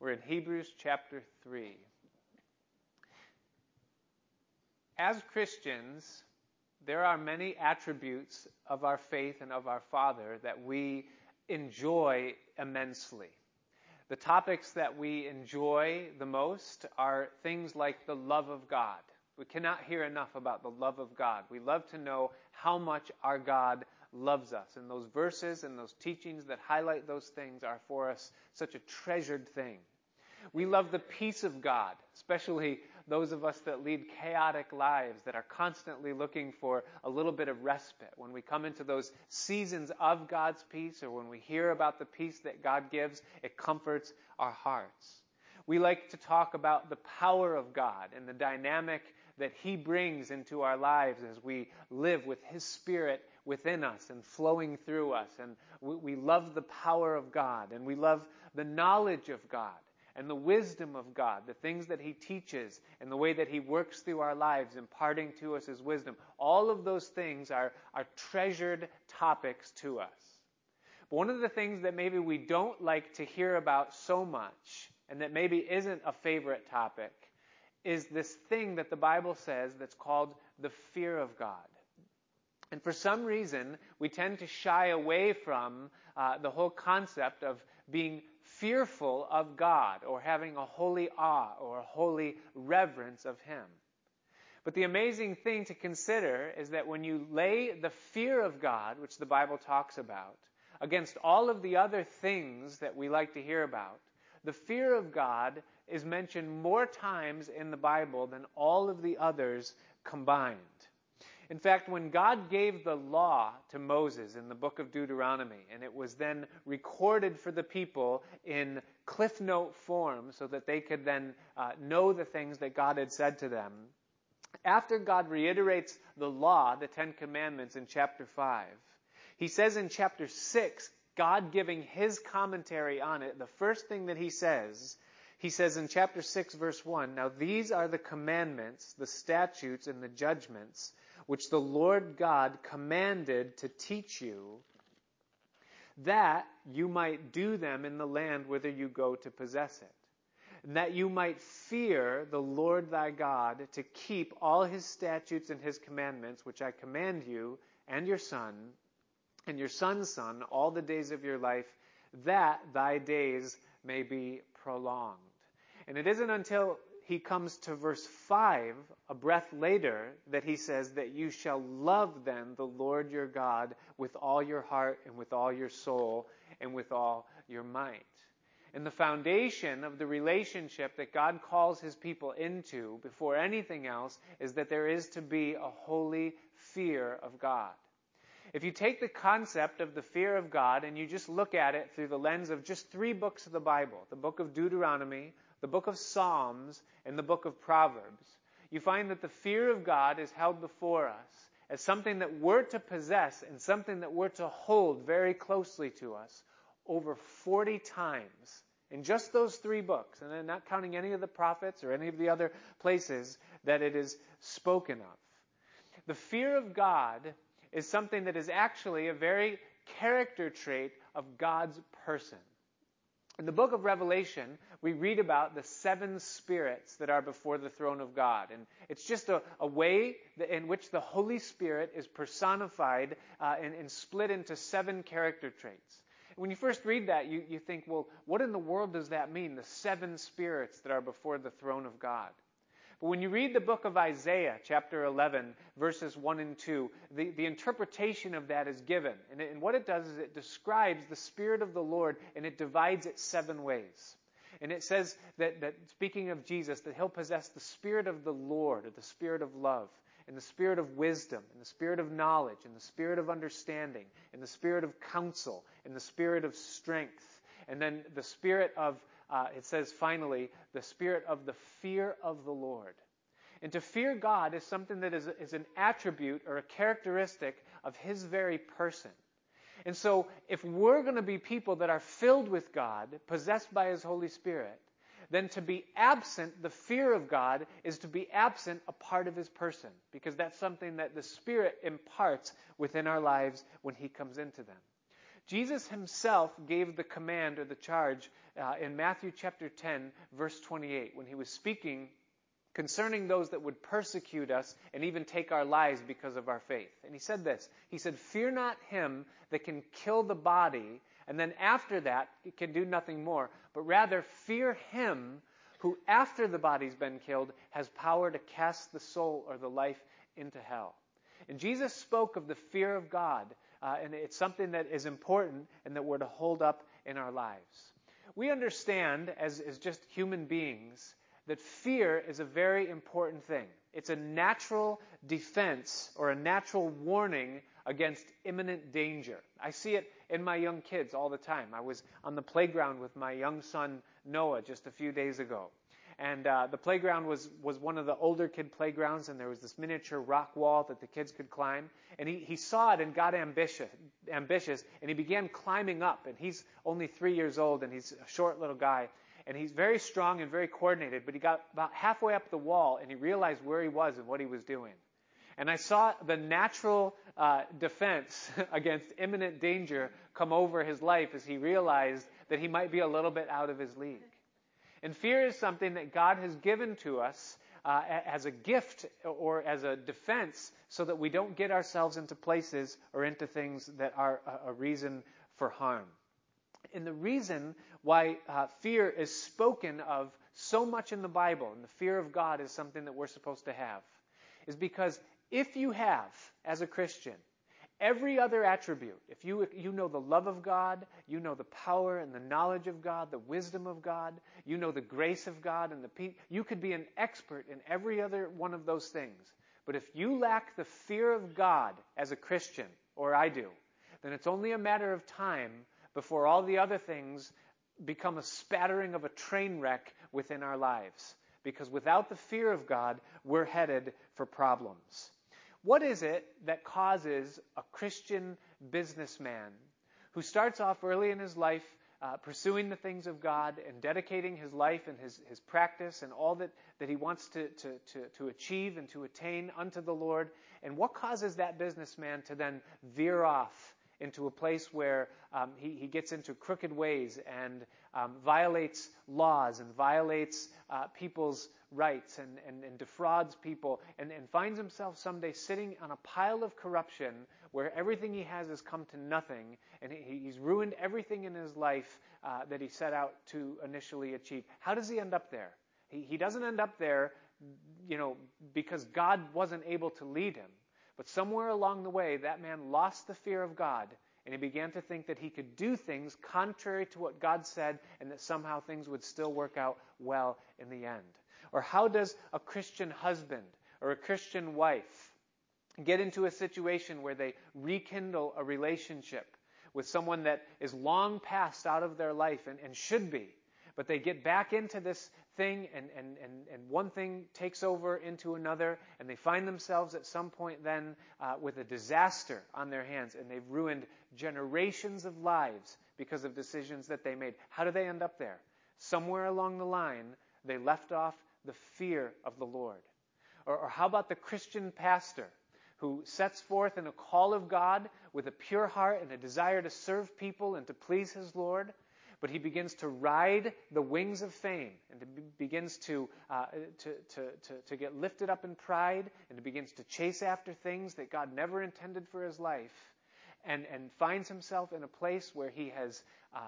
We're in Hebrews chapter 3. As Christians, there are many attributes of our faith and of our Father that we enjoy immensely. The topics that we enjoy the most are things like the love of God. We cannot hear enough about the love of God. We love to know how much our God loves us. And those verses and those teachings that highlight those things are for us such a treasured thing. We love the peace of God, especially those of us that lead chaotic lives, that are constantly looking for a little bit of respite. When we come into those seasons of God's peace, or when we hear about the peace that God gives, it comforts our hearts. We like to talk about the power of God and the dynamic that He brings into our lives as we live with His Spirit within us and flowing through us. And we, love the power of God and we love the knowledge of God and the wisdom of God, the things that He teaches, and the way that He works through our lives, imparting to us His wisdom. All of those things are, are treasured topics to us. But one of the things that maybe we don't like to hear about so much, and that maybe isn't a favorite topic, is this thing that the Bible says that's called the fear of God. And for some reason, we tend to shy away from uh, the whole concept of being fearful of God or having a holy awe or a holy reverence of Him. But the amazing thing to consider is that when you lay the fear of God, which the Bible talks about, against all of the other things that we like to hear about, the fear of God is mentioned more times in the Bible than all of the others combined. In fact, when God gave the law to Moses in the book of Deuteronomy, and it was then recorded for the people in cliff note form so that they could then uh, know the things that God had said to them, after God reiterates the law, the Ten Commandments, in chapter 5, he says in chapter 6, God giving his commentary on it, the first thing that he says, he says in chapter 6, verse 1, Now these are the commandments, the statutes, and the judgments which the Lord God commanded to teach you, that you might do them in the land whither you go to possess it. And that you might fear the Lord thy God to keep all his statutes and his commandments, which I command you and your son and your son's son all the days of your life, that thy days may be prolonged. And it isn't until he comes to verse 5, a breath later, that he says that you shall love then the Lord your God with all your heart and with all your soul and with all your might. And the foundation of the relationship that God calls his people into before anything else is that there is to be a holy fear of God. If you take the concept of the fear of God and you just look at it through the lens of just three books of the Bible, the book of Deuteronomy, the book of Psalms, and the book of Proverbs, you find that the fear of God is held before us as something that we're to possess and something that we're to hold very closely to us over 40 times in just those three books, and then not counting any of the prophets or any of the other places that it is spoken of. The fear of God is something that is actually a very character trait of God's person. In the book of Revelation, we read about the seven spirits that are before the throne of God. And it's just a, a way in which the Holy Spirit is personified uh, and, and, split into seven character traits. when you first read that, you, you think, well, what in the world does that mean? The seven spirits that are before the throne of God. But when you read the book of Isaiah, chapter 11, verses 1 and 2, the, the interpretation of that is given. And, it, and what it does is it describes the Spirit of the Lord and it divides it seven ways. And it says that, that speaking of Jesus, that he'll possess the Spirit of the Lord, or the Spirit of love, and the Spirit of wisdom, and the Spirit of knowledge, and the Spirit of understanding, and the Spirit of counsel, and the Spirit of strength, and then the Spirit of uh, it says finally, the spirit of the fear of the Lord. And to fear God is something that is, is an attribute or a characteristic of His very person. And so, if we're going to be people that are filled with God, possessed by His Holy Spirit, then to be absent the fear of God is to be absent a part of His person, because that's something that the Spirit imparts within our lives when He comes into them. Jesus himself gave the command or the charge uh, in Matthew chapter 10, verse 28, when he was speaking concerning those that would persecute us and even take our lives because of our faith. And he said this He said, Fear not him that can kill the body, and then after that can do nothing more, but rather fear him who, after the body's been killed, has power to cast the soul or the life into hell. And Jesus spoke of the fear of God, uh, and it's something that is important and that we're to hold up in our lives. We understand, as, as just human beings, that fear is a very important thing. It's a natural defense or a natural warning against imminent danger. I see it in my young kids all the time. I was on the playground with my young son Noah just a few days ago. And uh, the playground was, was one of the older kid playgrounds, and there was this miniature rock wall that the kids could climb. And he, he saw it and got ambitious, ambitious, and he began climbing up. And he's only three years old, and he's a short little guy. And he's very strong and very coordinated, but he got about halfway up the wall, and he realized where he was and what he was doing. And I saw the natural uh, defense against imminent danger come over his life as he realized that he might be a little bit out of his league. And fear is something that God has given to us uh, as a gift or as a defense so that we don't get ourselves into places or into things that are a, reason for harm. And the reason why uh, fear is spoken of so much in the Bible, and the fear of God is something that we're supposed to have, is because if you have, as a Christian, every other attribute, if you, you know the love of God, you know the power and the knowledge of God, the wisdom of God, you know the grace of God and the peace, you could be an expert in every other one of those things. But if you lack the fear of God as a Christian, or I do, then it's only a matter of time before all the other things become a spattering of a train wreck within our lives. Because without the fear of God, we're headed for problems. What is it that causes a Christian businessman who starts off early in his life uh, pursuing the things of God and dedicating his life and his, his practice and all that, that he wants to, to, to, to achieve and to attain unto the Lord? And what causes that businessman to then veer off into a place where um, he, he gets into crooked ways and um, violates laws and violates uh, people's rights and, and, and defrauds people and, and finds himself someday sitting on a pile of corruption where everything he has has come to nothing and he, he's ruined everything in his life uh, that he set out to initially achieve. How does he end up there? He, he doesn't end up there, you know, because God wasn't able to lead him. But somewhere along the way, that man lost the fear of God and he began to think that he could do things contrary to what God said and that somehow things would still work out well in the end. Or how does a Christian husband or a Christian wife get into a situation where they rekindle a relationship with someone that is long passed out of their life and, and should be? But they get back into this thing and, and, and, and one thing takes over into another and they find themselves at some point then uh, with a disaster on their hands and they've ruined generations of lives because of decisions that they made. How do they end up there? Somewhere along the line, they left off the fear of the Lord? Or, or how about the Christian pastor who sets forth in a call of God with a pure heart and a desire to serve people and to please his Lord? But he begins to ride the wings of fame and begins to, uh, to, to, to, to get lifted up in pride and begins to chase after things that God never intended for his life and, and finds himself in a place where he has uh,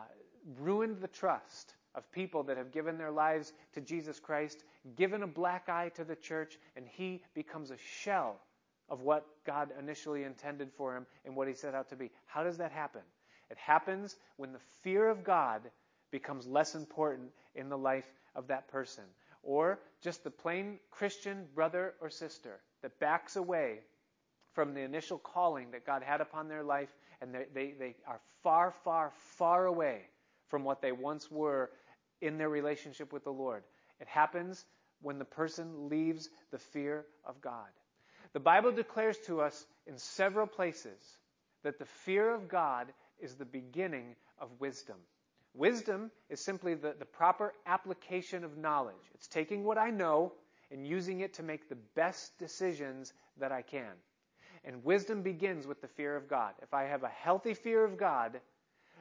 ruined the trust of people that have given their lives to Jesus Christ, given a black eye to the church, and he becomes a shell of what God initially intended for him and what he set out to be. How does that happen? It happens when the fear of God becomes less important in the life of that person. Or just the plain Christian brother or sister that backs away from the initial calling that God had upon their life, and they, they, they are far, far, far away from what they once were in their relationship with the Lord. It happens when the person leaves the fear of God. The Bible declares to us in several places that the fear of God is the beginning of wisdom. Wisdom is simply the, the proper application of knowledge. It's taking what I know and using it to make the best decisions that I can. And wisdom begins with the fear of God. If I have a healthy fear of God,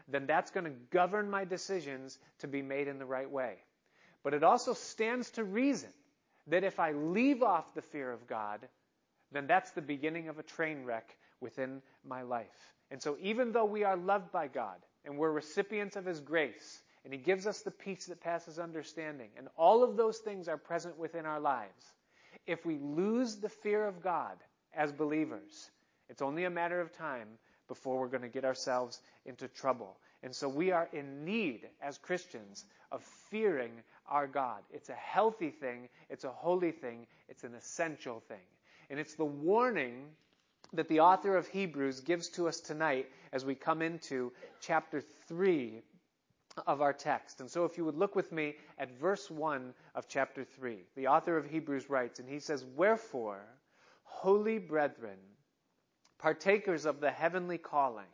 then that's going to govern my decisions to be made in the right way. But it also stands to reason that if I leave off the fear of God, then that's the beginning of a train wreck within my life. And so even though we are loved by God and we're recipients of His grace, and He gives us the peace that passes understanding, and all of those things are present within our lives, if we lose the fear of God as believers, it's only a matter of time before we're going to get ourselves into trouble. And so we are in need as Christians of fearing our God. It's a healthy thing, it's a holy thing, it's an essential thing. And it's the warning that the author of Hebrews gives to us tonight as we come into chapter 3 of our text. And so if you would look with me at verse 1 of chapter 3, the author of Hebrews writes, and he says, Wherefore, holy brethren, partakers of the heavenly calling,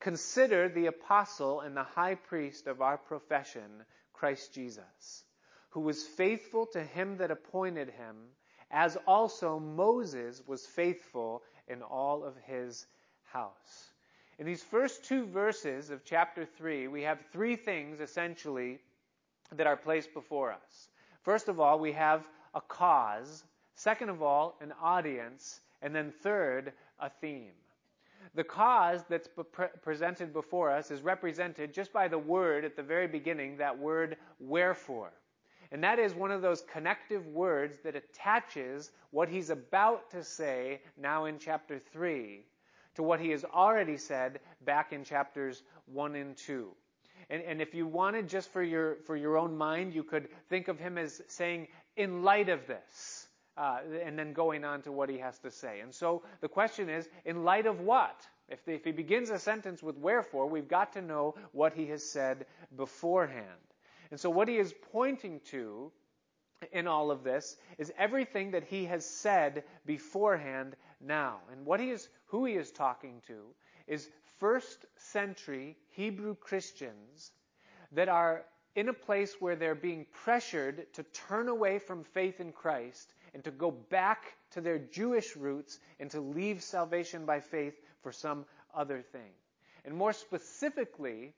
consider the apostle and the high priest of our profession, Christ Jesus, who was faithful to him that appointed him, as also Moses was faithful in all of his house. In these first two verses of chapter 3, we have three things essentially that are placed before us. First of all, we have a cause. Second of all, an audience. And then third, a theme. The cause that's pre- presented before us is represented just by the word at the very beginning, that word wherefore. And that is one of those connective words that attaches what he's about to say now in chapter 3 to what he has already said back in chapters 1 and 2. And, and if you wanted just for your, for your own mind, you could think of him as saying, in light of this uh, and then going on to what he has to say. And so the question is, in light of what? If, if he begins a sentence with wherefore, we've got to know what he has said beforehand. And so what he is pointing to in all of this is everything that he has said beforehand now. And what he is, who he is talking to is first century Hebrew Christians that are in a place where they're being pressured to turn away from faith in Christ and to go back to their Jewish roots and to leave salvation by faith for some other thing. And more specifically,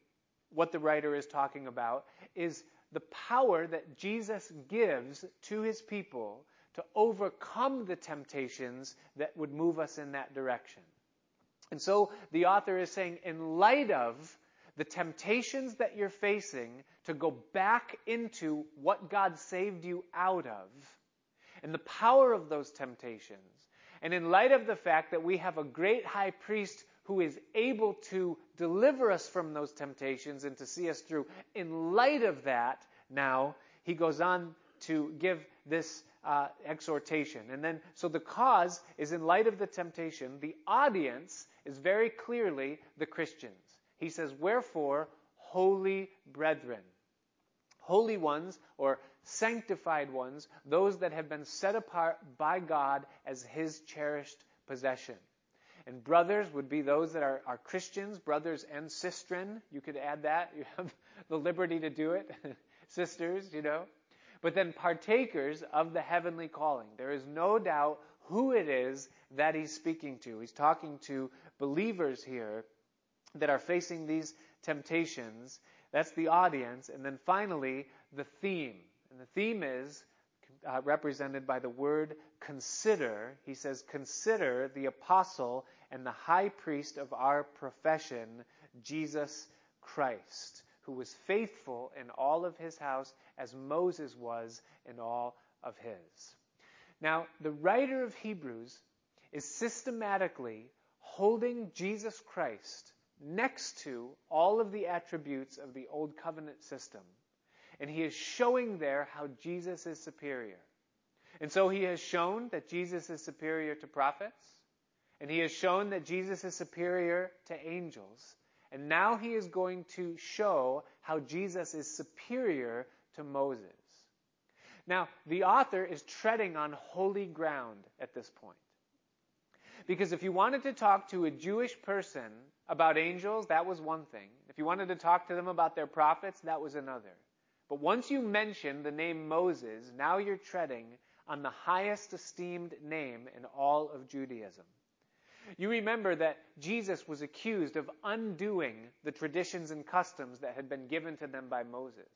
what the writer is talking about is the power that Jesus gives to his people to overcome the temptations that would move us in that direction. And so the author is saying, in light of the temptations that you're facing to go back into what God saved you out of, and the power of those temptations. And in light of the fact that we have a great high priest who is able to deliver us from those temptations and to see us through, in light of that, now he goes on to give this uh, exhortation. And then, so the cause is in light of the temptation. The audience is very clearly the Christians. He says, Wherefore, holy brethren. Holy ones, or sanctified ones, those that have been set apart by God as His cherished possession. And brothers would be those that are, are Christians, brothers and sistren. You could add that. You have the liberty to do it. Sisters, you know. But then partakers of the heavenly calling. There is no doubt who it is that he's speaking to. He's talking to believers here that are facing these temptations. That's the audience. And then finally, the theme. And the theme is uh, represented by the word consider. He says, Consider the apostle and the high priest of our profession, Jesus Christ, who was faithful in all of his house as Moses was in all of his. Now, the writer of Hebrews is systematically holding Jesus Christ next to all of the attributes of the Old Covenant system and he is showing there how Jesus is superior. And so he has shown that Jesus is superior to prophets, and he has shown that Jesus is superior to angels. And now he is going to show how Jesus is superior to Moses. Now, the author is treading on holy ground at this point. Because if you wanted to talk to a Jewish person about angels, that was one thing. If you wanted to talk to them about their prophets, that was another. But once you mention the name Moses, now you're treading on the highest esteemed name in all of Judaism. You remember that Jesus was accused of undoing the traditions and customs that had been given to them by Moses.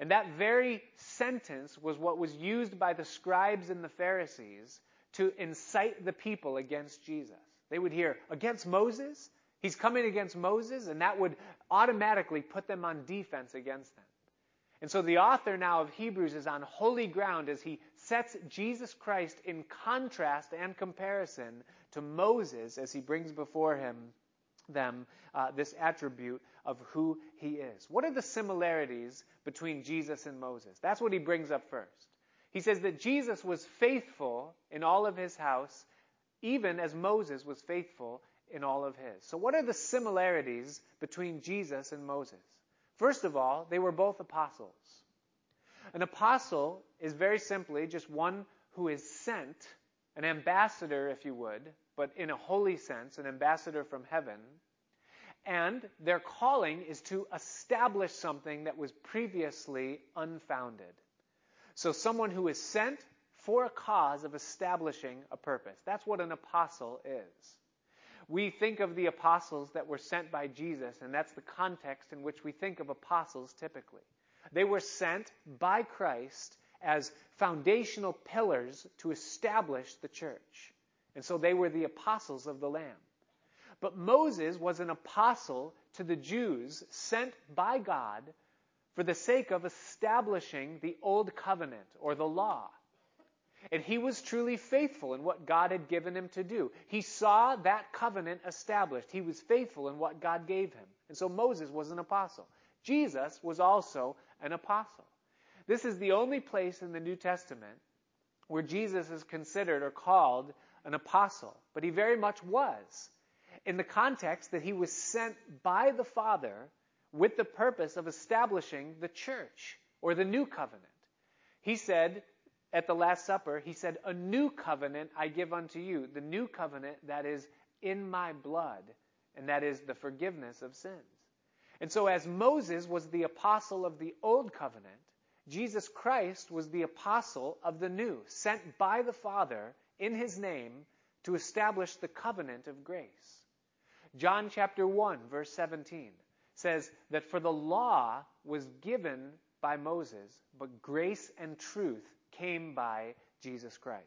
And that very sentence was what was used by the scribes and the Pharisees to incite the people against Jesus. They would hear, against Moses? He's coming against Moses, and that would automatically put them on defense against them. And so the author now of Hebrews is on holy ground as he sets Jesus Christ in contrast and comparison to Moses as he brings before him them uh, this attribute of who he is. What are the similarities between Jesus and Moses? That's what he brings up first. He says that Jesus was faithful in all of his house, even as Moses was faithful in all of his. So, what are the similarities between Jesus and Moses? First of all, they were both apostles. An apostle is very simply just one who is sent, an ambassador, if you would, but in a holy sense, an ambassador from heaven. And their calling is to establish something that was previously unfounded. So, someone who is sent for a cause of establishing a purpose. That's what an apostle is. We think of the apostles that were sent by Jesus, and that's the context in which we think of apostles typically. They were sent by Christ as foundational pillars to establish the church. And so they were the apostles of the Lamb. But Moses was an apostle to the Jews sent by God for the sake of establishing the old covenant or the law. And he was truly faithful in what God had given him to do. He saw that covenant established. He was faithful in what God gave him. And so Moses was an apostle. Jesus was also an apostle. This is the only place in the New Testament where Jesus is considered or called an apostle, but he very much was. In the context that he was sent by the Father with the purpose of establishing the church or the new covenant. He said at the Last Supper, he said, A new covenant I give unto you, the new covenant that is in my blood, and that is the forgiveness of sins. And so, as Moses was the apostle of the old covenant, Jesus Christ was the apostle of the new, sent by the Father in his name to establish the covenant of grace. John chapter 1, verse 17 says that for the law was given by Moses, but grace and truth came by Jesus Christ.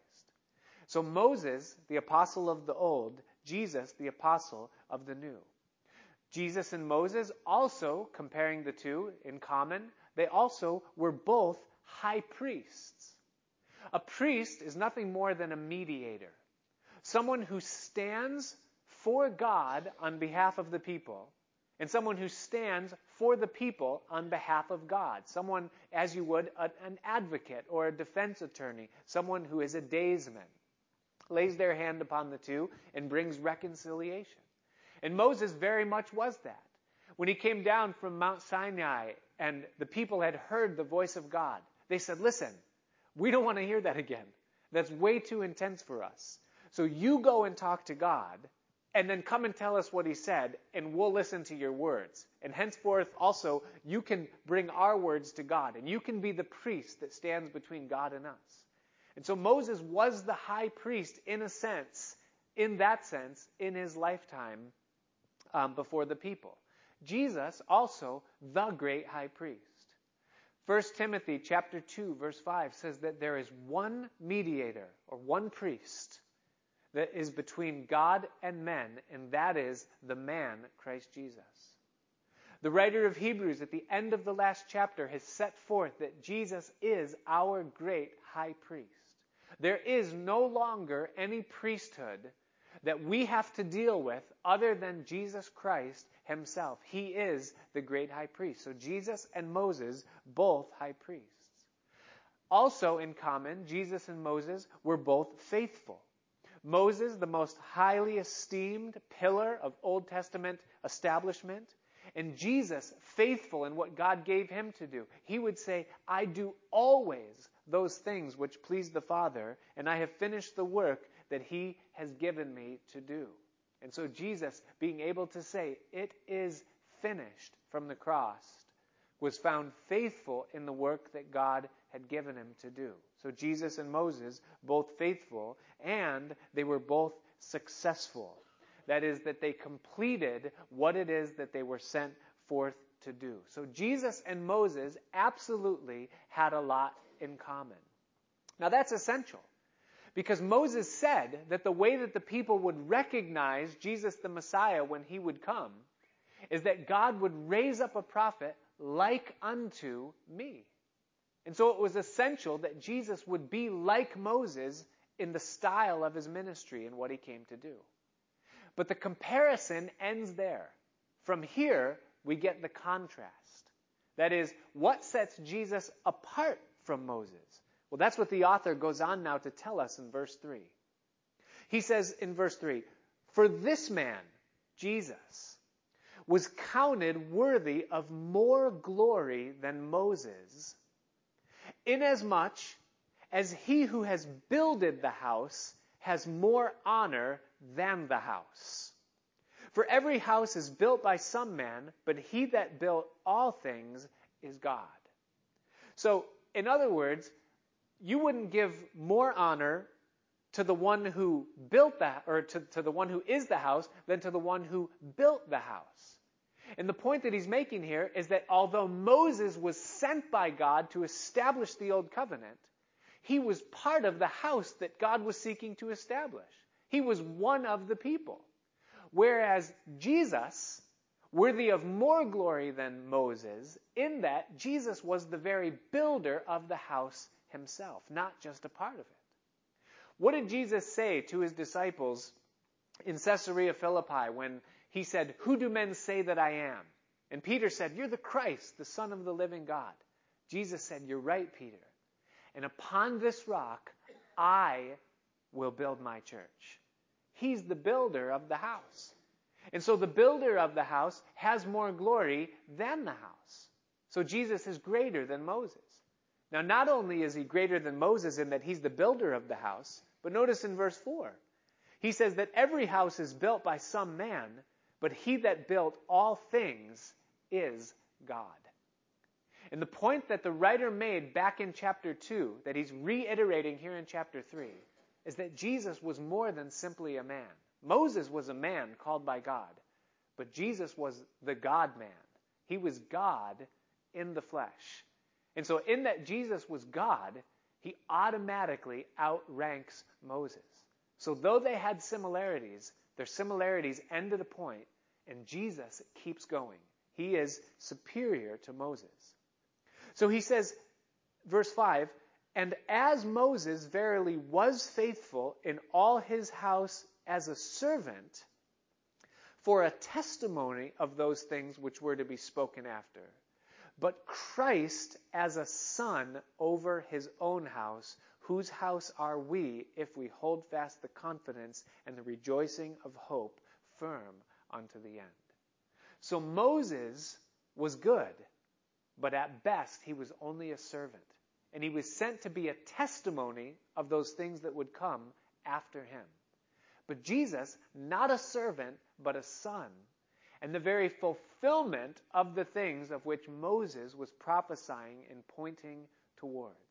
So Moses, the apostle of the old, Jesus, the apostle of the new. Jesus and Moses also, comparing the two in common, they also were both high priests. A priest is nothing more than a mediator, someone who stands for God on behalf of the people, and someone who stands for the people on behalf of God. Someone, as you would, a, an advocate or a defense attorney, someone who is a daysman, lays their hand upon the two and brings reconciliation. And Moses very much was that. When he came down from Mount Sinai and the people had heard the voice of God, they said, Listen, we don't want to hear that again. That's way too intense for us. So you go and talk to God, and then come and tell us what he said, and we'll listen to your words. And henceforth, also, you can bring our words to God, and you can be the priest that stands between God and us. And so Moses was the high priest in a sense, in that sense, in his lifetime um, before the people. Jesus also the great high priest. 1 Timothy chapter 2 verse 5 says that there is one mediator or one priest that is between God and men and that is the man Christ Jesus. The writer of Hebrews at the end of the last chapter has set forth that Jesus is our great high priest. There is no longer any priesthood that we have to deal with other than Jesus Christ himself. He is the great high priest. So Jesus and Moses, both high priests. Also in common, Jesus and Moses were both faithful. Moses, the most highly esteemed pillar of Old Testament establishment, and Jesus, faithful in what God gave him to do. He would say, I do always those things which please the Father, and I have finished the work that he has given me to do. And so Jesus, being able to say, It is finished from the cross, was found faithful in the work that God had given him to do. So Jesus and Moses, both faithful, and they were both successful. That is, that they completed what it is that they were sent forth to do. So Jesus and Moses absolutely had a lot in common. Now that's essential. Because Moses said that the way that the people would recognize Jesus the Messiah when he would come is that God would raise up a prophet like unto me. And so it was essential that Jesus would be like Moses in the style of his ministry and what he came to do. But the comparison ends there. From here, we get the contrast. That is, what sets Jesus apart from Moses? Well, that's what the author goes on now to tell us in verse 3. He says in verse 3 For this man, Jesus, was counted worthy of more glory than Moses, inasmuch as he who has builded the house has more honor than the house. For every house is built by some man, but he that built all things is God. So, in other words, you wouldn't give more honor to the one who built that, or to, to the one who is the house, than to the one who built the house. And the point that he's making here is that although Moses was sent by God to establish the old covenant, he was part of the house that God was seeking to establish. He was one of the people. Whereas Jesus, worthy of more glory than Moses, in that Jesus was the very builder of the house himself, not just a part of it. What did Jesus say to his disciples in Caesarea Philippi when he said, Who do men say that I am? And Peter said, You're the Christ, the Son of the living God. Jesus said, You're right, Peter. And upon this rock, I will build my church. He's the builder of the house. And so the builder of the house has more glory than the house. So Jesus is greater than Moses. Now, not only is he greater than Moses in that he's the builder of the house, but notice in verse 4, he says that every house is built by some man, but he that built all things is God. And the point that the writer made back in chapter 2, that he's reiterating here in chapter 3, is that Jesus was more than simply a man. Moses was a man called by God, but Jesus was the God man. He was God in the flesh. And so, in that Jesus was God, he automatically outranks Moses. So, though they had similarities, their similarities end at a point, and Jesus keeps going. He is superior to Moses. So he says, verse 5 And as Moses verily was faithful in all his house as a servant, for a testimony of those things which were to be spoken after but Christ as a son over his own house, whose house are we if we hold fast the confidence and the rejoicing of hope firm unto the end. So Moses was good, but at best he was only a servant. And he was sent to be a testimony of those things that would come after him. But Jesus, not a servant, but a son, and the very fulfillment of the things of which Moses was prophesying and pointing towards.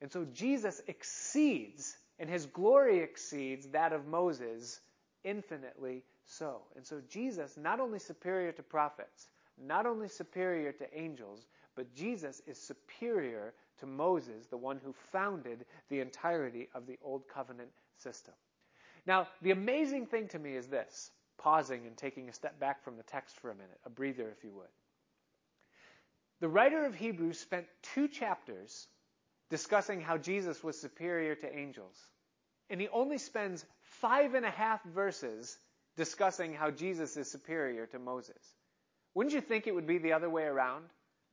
And so Jesus exceeds, and his glory exceeds that of Moses infinitely so. And so Jesus, not only superior to prophets, not only superior to angels, but Jesus is superior to Moses, the one who founded the entirety of the Old Covenant system. Now, the amazing thing to me is this pausing and taking a step back from the text for a minute, a breather, if you would. The writer of Hebrews spent two chapters discussing how Jesus was superior to angels. And he only spends five and a half verses discussing how Jesus is superior to Moses. Wouldn't you think it would be the other way around?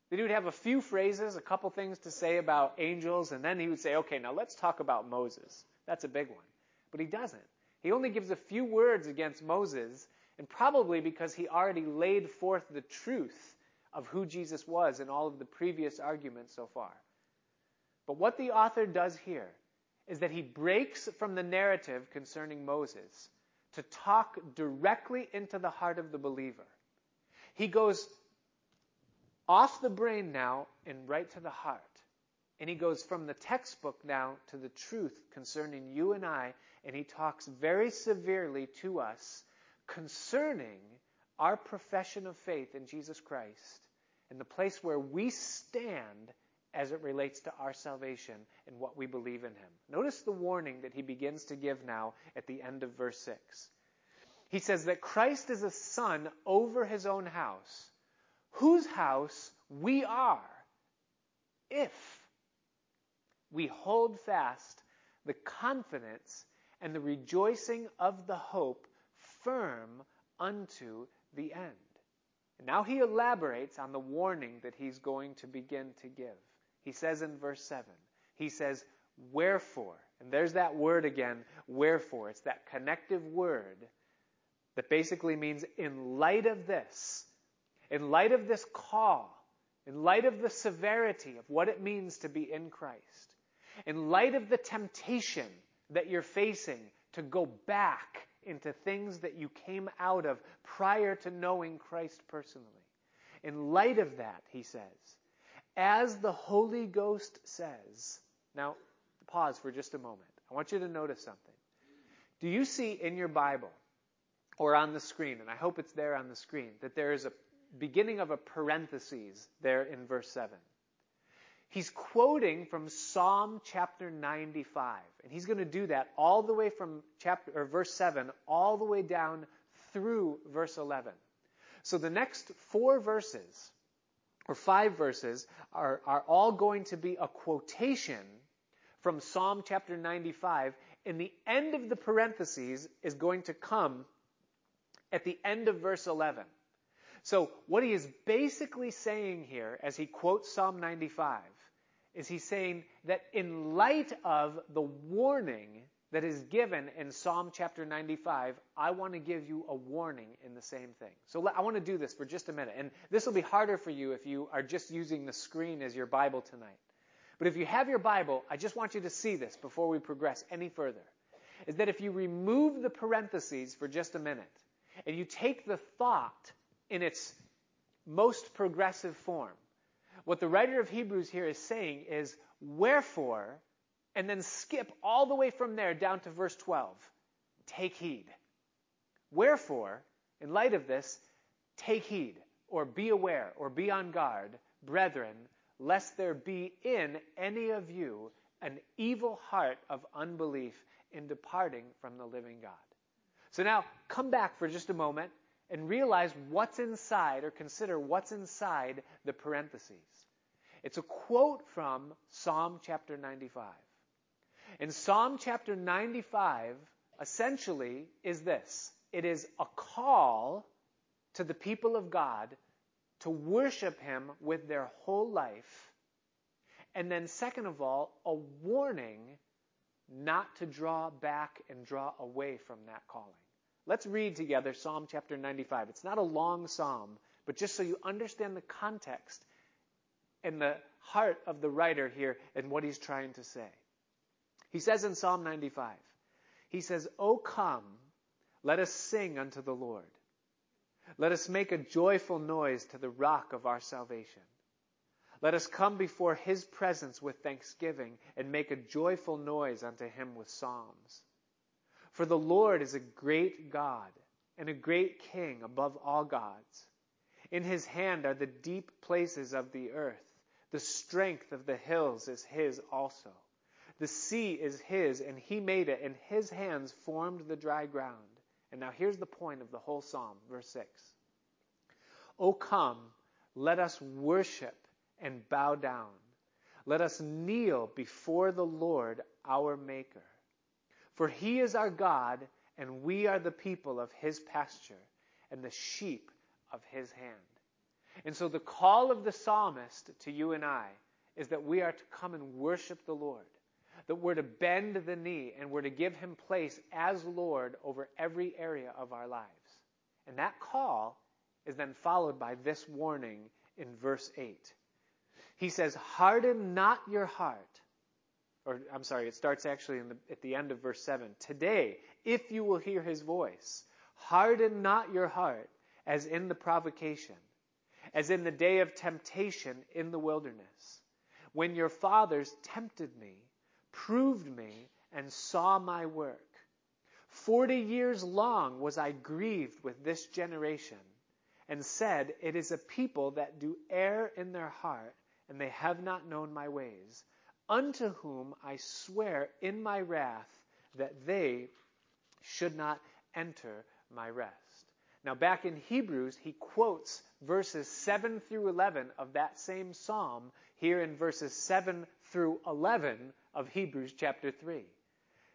That he would have a few phrases, a couple things to say about angels, and then he would say, okay, now let's talk about Moses. That's a big one. But he doesn't. He only gives a few words against Moses, and probably because he already laid forth the truth of who Jesus was in all of the previous arguments so far. But what the author does here is that he breaks from the narrative concerning Moses to talk directly into the heart of the believer. He goes off the brain now and right to the heart. And he goes from the textbook now to the truth concerning you and I, and he talks very severely to us concerning our profession of faith in Jesus Christ and the place where we stand as it relates to our salvation and what we believe in him. Notice the warning that he begins to give now at the end of verse 6. He says that Christ is a son over his own house, whose house we are, if we hold fast the confidence and the rejoicing of the hope firm unto the end. And now he elaborates on the warning that he's going to begin to give. He says in verse 7, he says, Wherefore, and there's that word again, wherefore. It's that connective word that basically means in light of this, in light of this call, in light of the severity of what it means to be in Christ, in light of the temptation that you're facing to go back into things that you came out of prior to knowing Christ personally. In light of that, he says, as the Holy Ghost says, now pause for just a moment. I want you to notice something. Do you see in your Bible or on the screen, and I hope it's there on the screen, that there is a beginning of a parenthesis there in verse 7? He's quoting from Psalm chapter 95, and he's going to do that all the way from chapter or verse 7 all the way down through verse 11. So the next four verses or five verses are, are all going to be a quotation from Psalm chapter 95, and the end of the parentheses is going to come at the end of verse 11. So what he is basically saying here as he quotes Psalm 95 is he's saying that in light of the warning that is given in Psalm chapter 95, I want to give you a warning in the same thing. So I want to do this for just a minute. And this will be harder for you if you are just using the screen as your Bible tonight. But if you have your Bible, I just want you to see this before we progress any further. Is that if you remove the parentheses for just a minute and you take the thought in its most progressive form, what the writer of Hebrews here is saying is, wherefore, and then skip all the way from there down to verse 12. Take heed. Wherefore, in light of this, take heed, or be aware, or be on guard, brethren, lest there be in any of you an evil heart of unbelief in departing from the living God. So now, come back for just a moment and realize what's inside, or consider what's inside the parentheses. It's a quote from Psalm chapter 95. In Psalm chapter 95, essentially, is this it is a call to the people of God to worship Him with their whole life. And then, second of all, a warning not to draw back and draw away from that calling. Let's read together Psalm chapter 95. It's not a long psalm, but just so you understand the context and the heart of the writer here and what he's trying to say. He says in Psalm 95, he says, O come, let us sing unto the Lord. Let us make a joyful noise to the rock of our salvation. Let us come before his presence with thanksgiving and make a joyful noise unto him with psalms. For the Lord is a great God and a great king above all gods. In his hand are the deep places of the earth. The strength of the hills is his also. The sea is his, and he made it, and his hands formed the dry ground. And now here's the point of the whole psalm, verse 6. O come, let us worship and bow down. Let us kneel before the Lord our Maker. For he is our God, and we are the people of his pasture, and the sheep of his hand. And so the call of the psalmist to you and I is that we are to come and worship the Lord that we're to bend the knee and we're to give him place as Lord over every area of our lives. And that call is then followed by this warning in verse 8. He says, Harden not your heart. Or, I'm sorry, it starts actually the, at the end of verse 7. Today, if you will hear his voice, harden not your heart as in the provocation, as in the day of temptation in the wilderness when your fathers tempted me, proved me, and saw my work. Forty years long was I grieved with this generation, and said, It is a people that do err in their heart, and they have not known my ways, unto whom I swear in my wrath that they should not enter my rest. Now, back in Hebrews, he quotes verses 7 through 11 of that same psalm here in verses 7 through 11 of Hebrews chapter 3.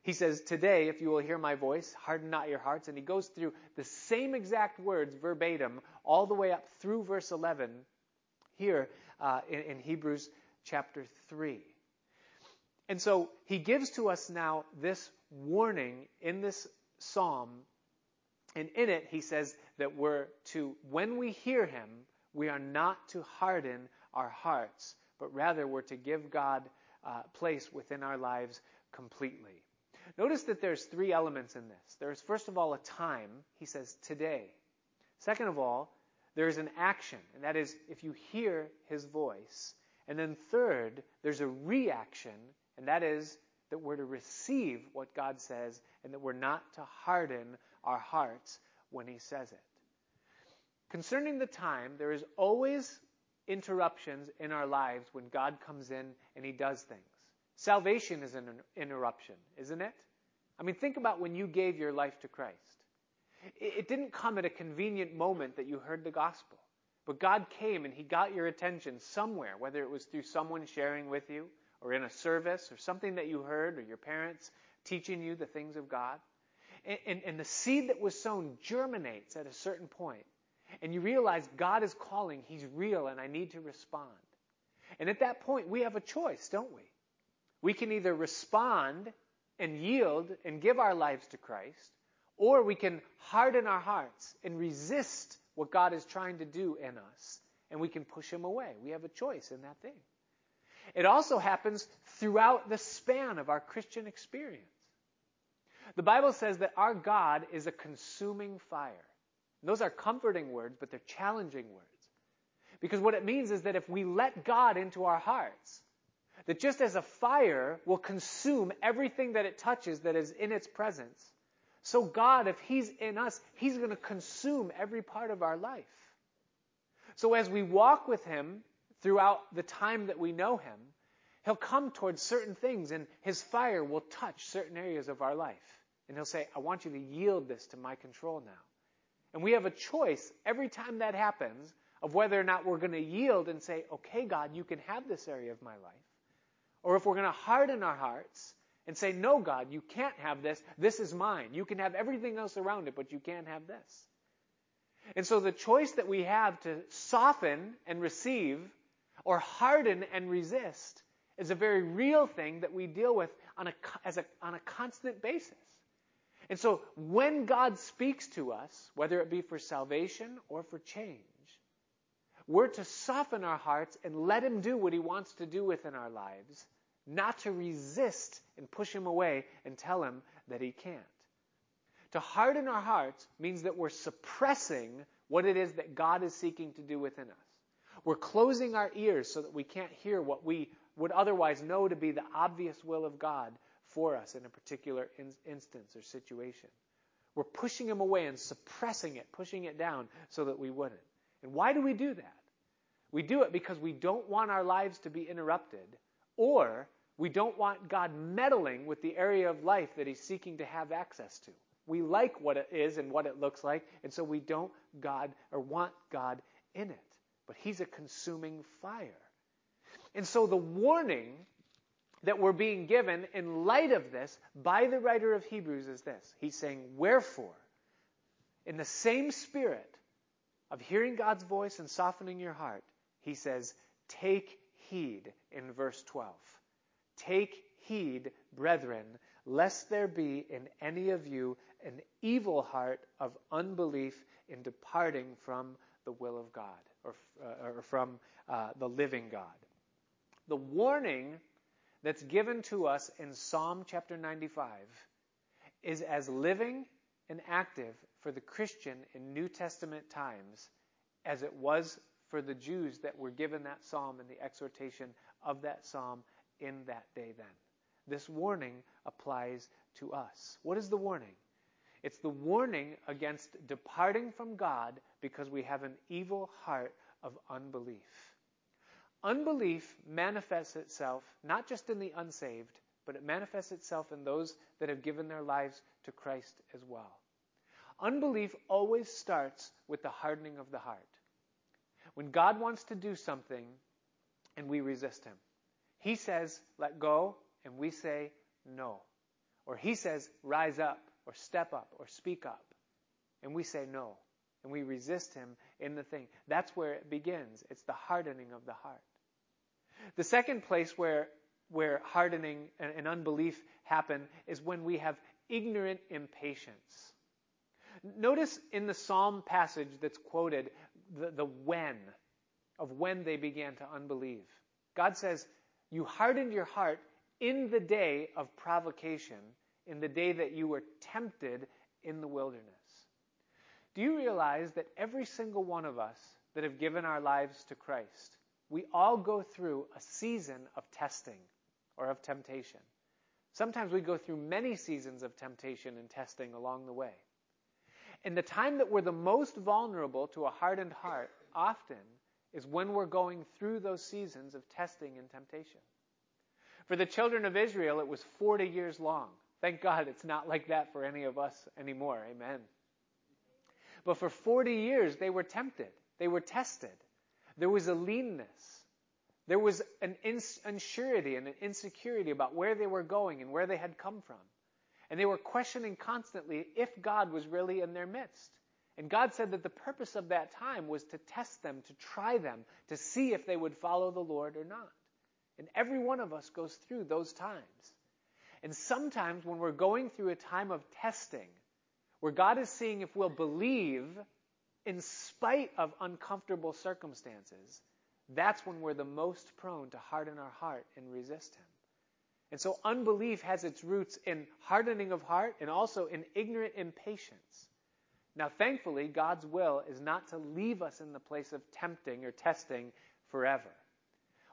He says, Today, if you will hear my voice, harden not your hearts. And he goes through the same exact words verbatim all the way up through verse 11 here uh, in, in Hebrews chapter 3. And so he gives to us now this warning in this psalm. And in it, he says that we're to, when we hear him, we are not to harden our hearts, but rather we're to give God uh, place within our lives completely. Notice that there's three elements in this. There's first of all a time. He says today. Second of all, there's an action, and that is if you hear his voice. And then third, there's a reaction, and that is that we're to receive what God says and that we're not to harden our hearts when he says it. Concerning the time, there is always interruptions in our lives when God comes in and he does things. Salvation is an interruption, isn't it? I mean, think about when you gave your life to Christ. It didn't come at a convenient moment that you heard the gospel. But God came and He got your attention somewhere, whether it was through someone sharing with you, or in a service, or something that you heard, or your parents teaching you the things of God. And, and, and the seed that was sown germinates at a certain point. And you realize God is calling, He's real, and I need to respond. And at that point, we have a choice, don't we? We can either respond and yield and give our lives to Christ, or we can harden our hearts and resist what God is trying to do in us, and we can push Him away. We have a choice in that thing. It also happens throughout the span of our Christian experience. The Bible says that our God is a consuming fire. Those are comforting words, but they're challenging words. Because what it means is that if we let God into our hearts, that just as a fire will consume everything that it touches that is in its presence, so God, if He's in us, He's going to consume every part of our life. So as we walk with Him throughout the time that we know Him, He'll come towards certain things and His fire will touch certain areas of our life. And He'll say, I want you to yield this to my control now. And we have a choice every time that happens of whether or not we're going to yield and say, okay, God, you can have this area of my life or if we're going to harden our hearts and say, No, God, you can't have this. This is mine. You can have everything else around it, but you can't have this. And so the choice that we have to soften and receive or harden and resist is a very real thing that we deal with on a, as a, on a constant basis. And so when God speaks to us, whether it be for salvation or for change, we're to soften our hearts and let Him do what He wants to do within our lives not to resist and push him away and tell him that he can't. To harden our hearts means that we're suppressing what it is that God is seeking to do within us. We're closing our ears so that we can't hear what we would otherwise know to be the obvious will of God for us in a particular in- instance or situation. We're pushing him away and suppressing it, pushing it down so that we wouldn't. And why do we do that? We do it because we don't want our lives to be interrupted or we don't want God meddling with the area of life that He's seeking to have access to. We like what it is and what it looks like, and so we don't God or want God in it. But He's a consuming fire. And so the warning that we're being given in light of this by the writer of Hebrews is this. He's saying, Wherefore, in the same spirit of hearing God's voice and softening your heart, he says, Take heed in verse 12. Take heed, brethren, lest there be in any of you an evil heart of unbelief in departing from the will of God or, uh, or from uh, the living God. The warning that's given to us in Psalm chapter 95 is as living and active for the Christian in New Testament times as it was for the Jews that were given that psalm and the exhortation of that psalm in that day then. This warning applies to us. What is the warning? It's the warning against departing from God because we have an evil heart of unbelief. Unbelief manifests itself not just in the unsaved, but it manifests itself in those that have given their lives to Christ as well. Unbelief always starts with the hardening of the heart. When God wants to do something and we resist Him, He says, let go, and we say, no. Or He says, rise up, or step up, or speak up, and we say, no. And we resist Him in the thing. That's where it begins. It's the hardening of the heart. The second place where, where hardening and, and unbelief happen is when we have ignorant impatience. Notice in the psalm passage that's quoted the, the when of when they began to unbelieve. God says, You hardened your heart in the day of provocation, in the day that you were tempted in the wilderness. Do you realize that every single one of us that have given our lives to Christ, we all go through a season of testing or of temptation? Sometimes we go through many seasons of temptation and testing along the way. And the time that we're the most vulnerable to a hardened heart often is when we're going through those seasons of testing and temptation. For the children of Israel, it was 40 years long. Thank God it's not like that for any of us anymore. Amen. But for 40 years, they were tempted. They were tested. There was a leanness. There was an unsurety and an insecurity about where they were going and where they had come from. And they were questioning constantly if God was really in their midst. And God said that the purpose of that time was to test them, to try them, to see if they would follow the Lord or not. And every one of us goes through those times. And sometimes when we're going through a time of testing, where God is seeing if we'll believe in spite of uncomfortable circumstances, that's when we're the most prone to harden our heart and resist Him. And so unbelief has its roots in hardening of heart and also in ignorant impatience. Now, thankfully, God's will is not to leave us in the place of tempting or testing forever.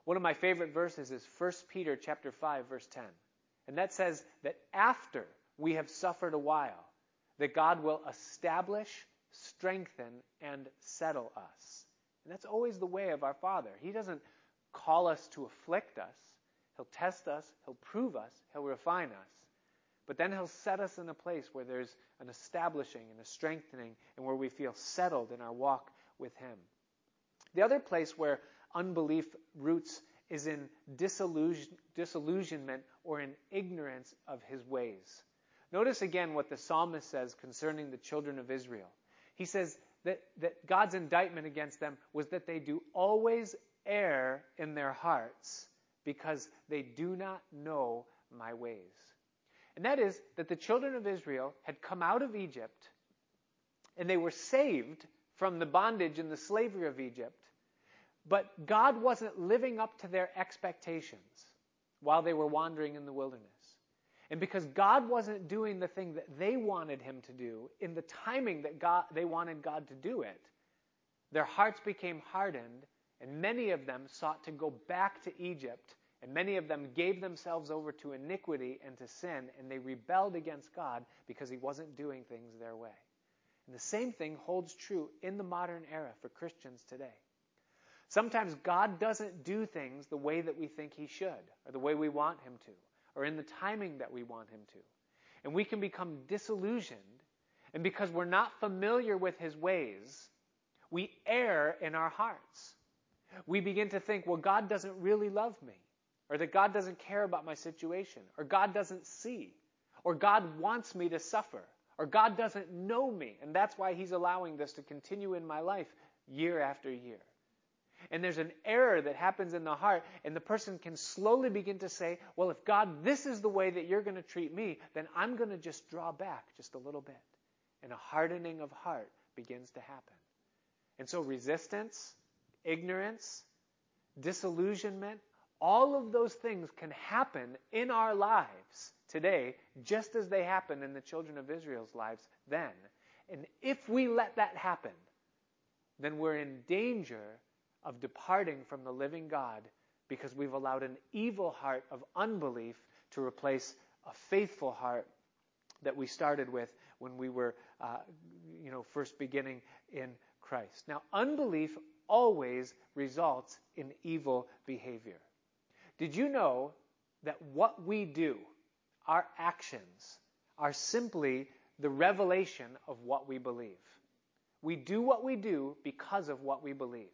One of my favorite verses is 1 Peter chapter 5 verse 10. And that says that after we have suffered a while, that God will establish, strengthen, and settle us. And that's always the way of our Father. He doesn't call us to afflict us. He'll test us, He'll prove us, He'll refine us. But then He'll set us in a place where there's an establishing and a strengthening and where we feel settled in our walk with Him. The other place where unbelief roots is in disillusion, disillusionment or in ignorance of His ways. Notice again what the psalmist says concerning the children of Israel. He says that, that God's indictment against them was that they do always err in their hearts because they do not know my ways. And that is that the children of Israel had come out of Egypt and they were saved from the bondage and the slavery of Egypt, but God wasn't living up to their expectations while they were wandering in the wilderness. And because God wasn't doing the thing that they wanted him to do in the timing that God, they wanted God to do it, their hearts became hardened and many of them sought to go back to Egypt, and many of them gave themselves over to iniquity and to sin, and they rebelled against God because He wasn't doing things their way. And the same thing holds true in the modern era for Christians today. Sometimes God doesn't do things the way that we think He should, or the way we want Him to, or in the timing that we want Him to. And we can become disillusioned, and because we're not familiar with His ways, we err in our hearts we begin to think, well, God doesn't really love me, or that God doesn't care about my situation, or God doesn't see, or God wants me to suffer, or God doesn't know me, and that's why He's allowing this to continue in my life year after year. And there's an error that happens in the heart, and the person can slowly begin to say, Well, if God, this is the way that you're going to treat me, then I'm going to just draw back just a little bit. And a hardening of heart begins to happen. And so resistance, ignorance, disillusionment, all of those things can happen in our lives today, just as they happened in the children of Israel's lives then. And if we let that happen, then we're in danger of departing from the living God because we've allowed an evil heart of unbelief to replace a faithful heart that we started with when we were, uh, you know, first beginning in Christ. Now, unbelief always results in evil behavior. Did you know that what we do, our actions, are simply the revelation of what we believe? We do what we do because of what we believe.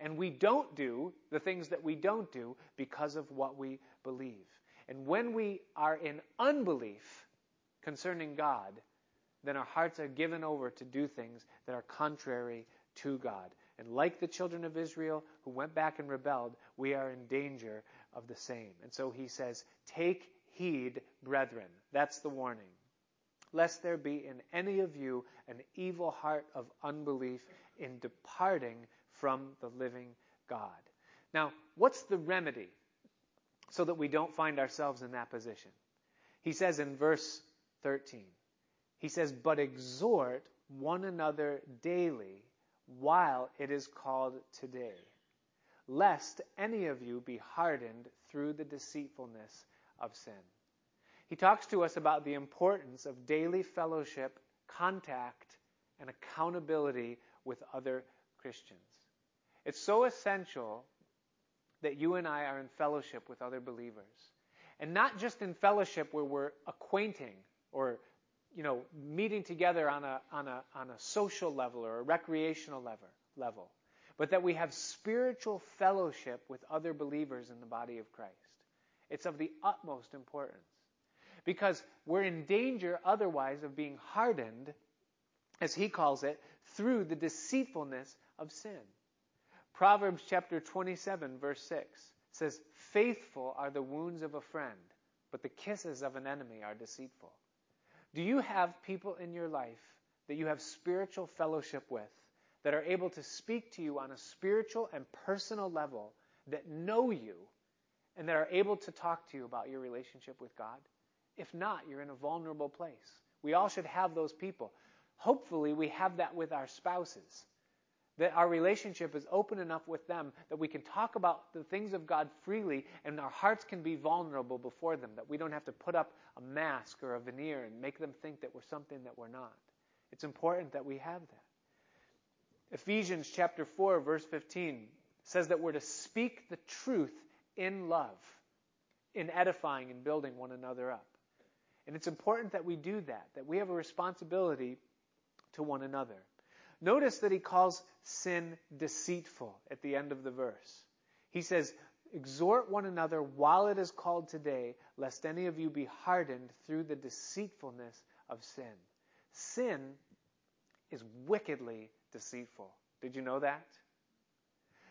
And we don't do the things that we don't do because of what we believe. And when we are in unbelief concerning God, then our hearts are given over to do things that are contrary to God. And like the children of Israel who went back and rebelled, we are in danger of the same. And so he says, Take heed, brethren. That's the warning. Lest there be in any of you an evil heart of unbelief in departing from the living God. Now, what's the remedy so that we don't find ourselves in that position? He says in verse 13, he says, But exhort one another daily while it is called today, lest any of you be hardened through the deceitfulness of sin. He talks to us about the importance of daily fellowship, contact, and accountability with other Christians. It's so essential that you and I are in fellowship with other believers. And not just in fellowship where we're acquainting or you know, meeting together on a, on a, on a social level or a recreational level, level, but that we have spiritual fellowship with other believers in the body of Christ. It's of the utmost importance. Because we're in danger otherwise of being hardened, as he calls it, through the deceitfulness of sin. Proverbs chapter 27, verse 6 says, Faithful are the wounds of a friend, but the kisses of an enemy are deceitful. Do you have people in your life that you have spiritual fellowship with that are able to speak to you on a spiritual and personal level that know you and that are able to talk to you about your relationship with God? If not, you're in a vulnerable place. We all should have those people. Hopefully, we have that with our spouses that our relationship is open enough with them that we can talk about the things of God freely and our hearts can be vulnerable before them, that we don't have to put up a mask or a veneer and make them think that we're something that we're not. It's important that we have that. Ephesians chapter 4 verse 15 says that we're to speak the truth in love, in edifying and building one another up. And it's important that we do that, that we have a responsibility to one another. Notice that he calls sin deceitful at the end of the verse. He says, Exhort one another while it is called today, lest any of you be hardened through the deceitfulness of sin. Sin is wickedly deceitful. Did you know that?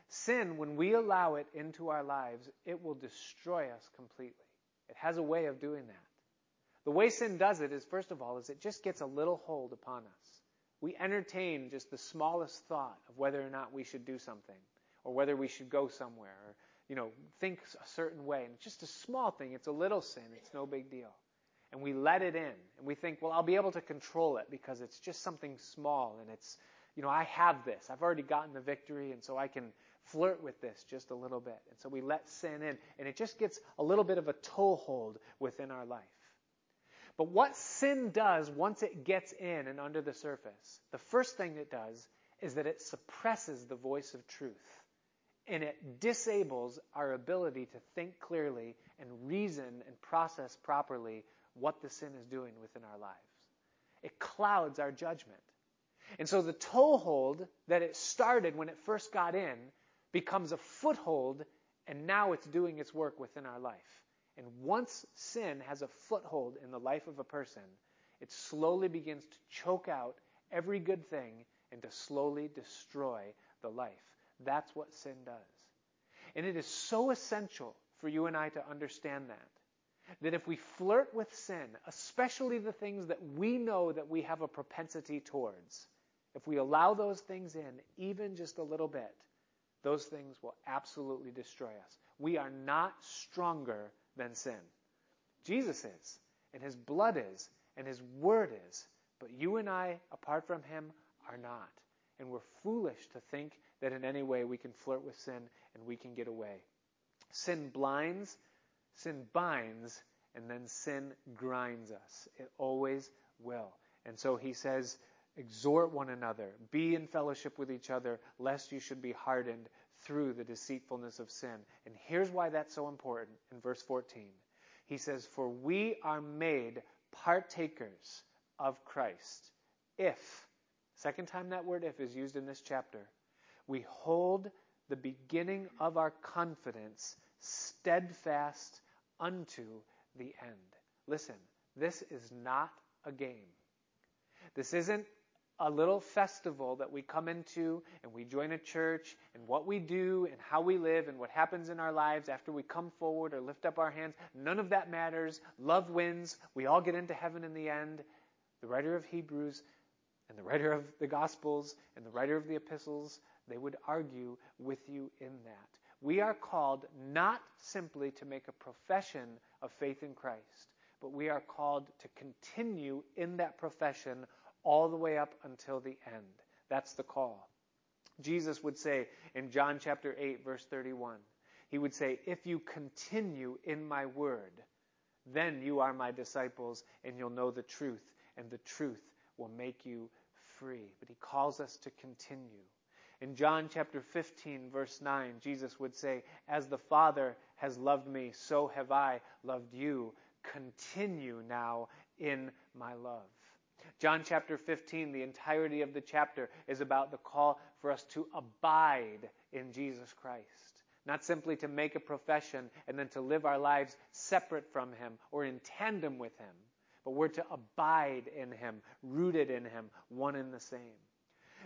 Sin, when we allow it into our lives, it will destroy us completely. It has a way of doing that. The way sin does it is, first of all, is it just gets a little hold upon us we entertain just the smallest thought of whether or not we should do something or whether we should go somewhere or you know think a certain way. And it's just a small thing. It's a little sin. It's no big deal. And we let it in. And we think well I'll be able to control it because it's just something small and it's you know I have this. I've already gotten the victory and so I can flirt with this just a little bit. And so we let sin in. And it just gets a little bit of a toehold within our life but what sin does once it gets in and under the surface, the first thing it does is that it suppresses the voice of truth. And it disables our ability to think clearly and reason and process properly what the sin is doing within our lives. It clouds our judgment. And so the toehold that it started when it first got in becomes a foothold, and now it's doing its work within our life. And once sin has a foothold in the life of a person, it slowly begins to choke out every good thing and to slowly destroy the life. That's what sin does. And it is so essential for you and I to understand that. That if we flirt with sin, especially the things that we know that we have a propensity towards, if we allow those things in, even just a little bit, those things will absolutely destroy us. We are not stronger than sin. Jesus is, and his blood is, and his word is. But you and I, apart from him, are not. And we're foolish to think that in any way we can flirt with sin and we can get away Sin blinds, sin binds, and then sin grinds us. It always will. And so he says, exhort one another, be in fellowship with each other, lest you should be hardened through the deceitfulness of sin. And here's why that's so important in verse 14. He says, For we are made partakers of Christ if, second time that word if is used in this chapter, we hold the beginning of our confidence steadfast unto the end. Listen, this is not a game. This isn't a little festival that we come into and we join a church and what we do and how we live and what happens in our lives after we come forward or lift up our hands. None of that matters. Love wins. We all get into heaven in the end. The writer of Hebrews and the writer of the Gospels and the writer of the epistles, they would argue with you in that. We are called not simply to make a profession of faith in Christ, but we are called to continue in that profession all the way up until the end. That's the call. Jesus would say in John chapter 8, verse 31, He would say, If you continue in my word, then you are my disciples and you'll know the truth, and the truth will make you free. But He calls us to continue. In John chapter 15, verse 9, Jesus would say, As the Father has loved me, so have I loved you. Continue now in my love. John chapter 15, the entirety of the chapter is about the call for us to abide in Jesus Christ. Not simply to make a profession and then to live our lives separate from Him or in tandem with Him, but we're to abide in Him, rooted in Him, one and the same.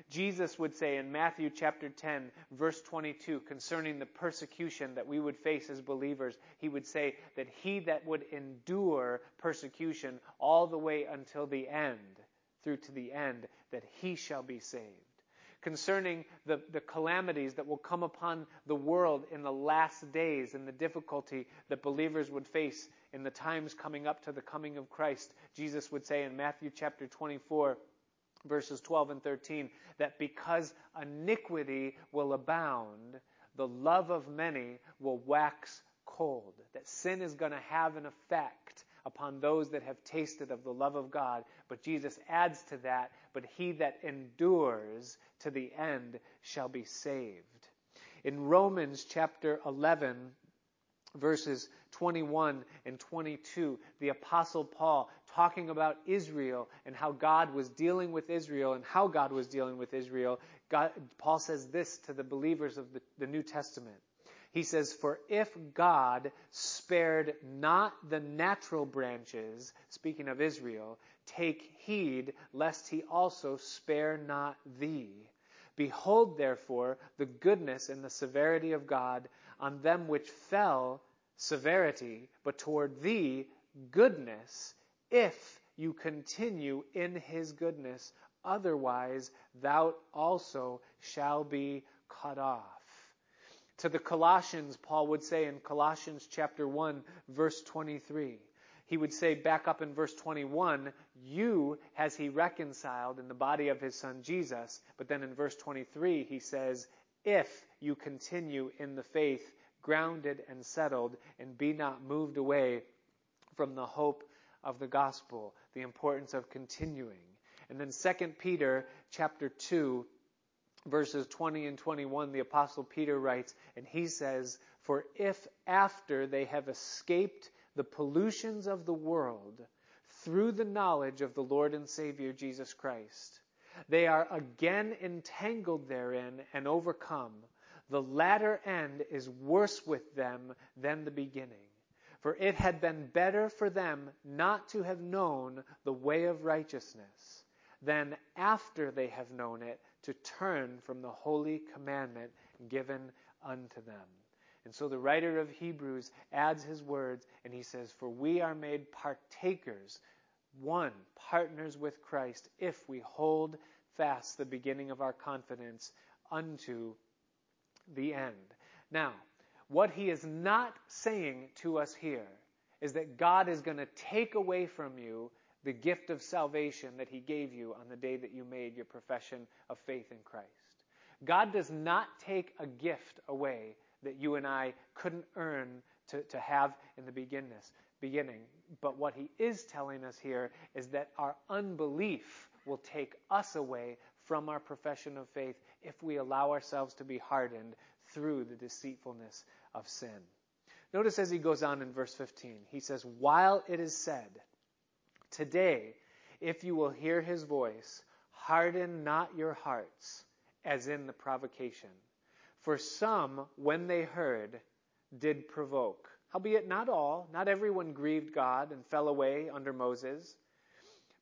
Jesus would say in Matthew chapter 10, verse 22, concerning the persecution that we would face as believers, he would say that he that would endure persecution all the way until the end, through to the end, that he shall be saved. Concerning the, the calamities that will come upon the world in the last days and the difficulty that believers would face in the times coming up to the coming of Christ, Jesus would say in Matthew chapter 24, verses 12 and 13, that because iniquity will abound, the love of many will wax cold. That sin is going to have an effect upon those that have tasted of the love of God. But Jesus adds to that, but he that endures to the end shall be saved. In Romans chapter 11, verses 21 and 22, the apostle Paul talking about Israel and how God was dealing with Israel and how God was dealing with Israel, God, Paul says this to the believers of the, the New Testament. He says, For if God spared not the natural branches, speaking of Israel, take heed lest he also spare not thee. Behold, therefore, the goodness and the severity of God on them which fell severity, but toward thee goodness, if you continue in his goodness. Otherwise, thou also shall be cut off. To the Colossians, Paul would say in Colossians chapter 1, verse 23, he would say back up in verse 21, you has he reconciled in the body of his son Jesus. But then in verse 23, he says, if you continue in the faith, grounded and settled, and be not moved away from the hope of the gospel, the importance of continuing. And then 2 Peter chapter 2 verses 20 and 21 the apostle Peter writes and he says for if after they have escaped the pollutions of the world through the knowledge of the Lord and Savior Jesus Christ they are again entangled therein and overcome. The latter end is worse with them than the beginning. For it had been better for them not to have known the way of righteousness than after they have known it to turn from the holy commandment given unto them. And so the writer of Hebrews adds his words and he says, For we are made partakers, one, partners with Christ, if we hold fast the beginning of our confidence unto the end. Now, what he is not saying to us here is that God is going to take away from you the gift of salvation that he gave you on the day that you made your profession of faith in Christ. God does not take a gift away that you and I couldn't earn to, to have in the beginning beginning. But what he is telling us here is that our unbelief will take us away from our profession of faith if we allow ourselves to be hardened through the deceitfulness of sin. Notice as he goes on in verse 15, he says, While it is said, Today, if you will hear his voice, harden not your hearts, as in the provocation. For some, when they heard, did provoke. Howbeit not all, not everyone grieved God and fell away under Moses.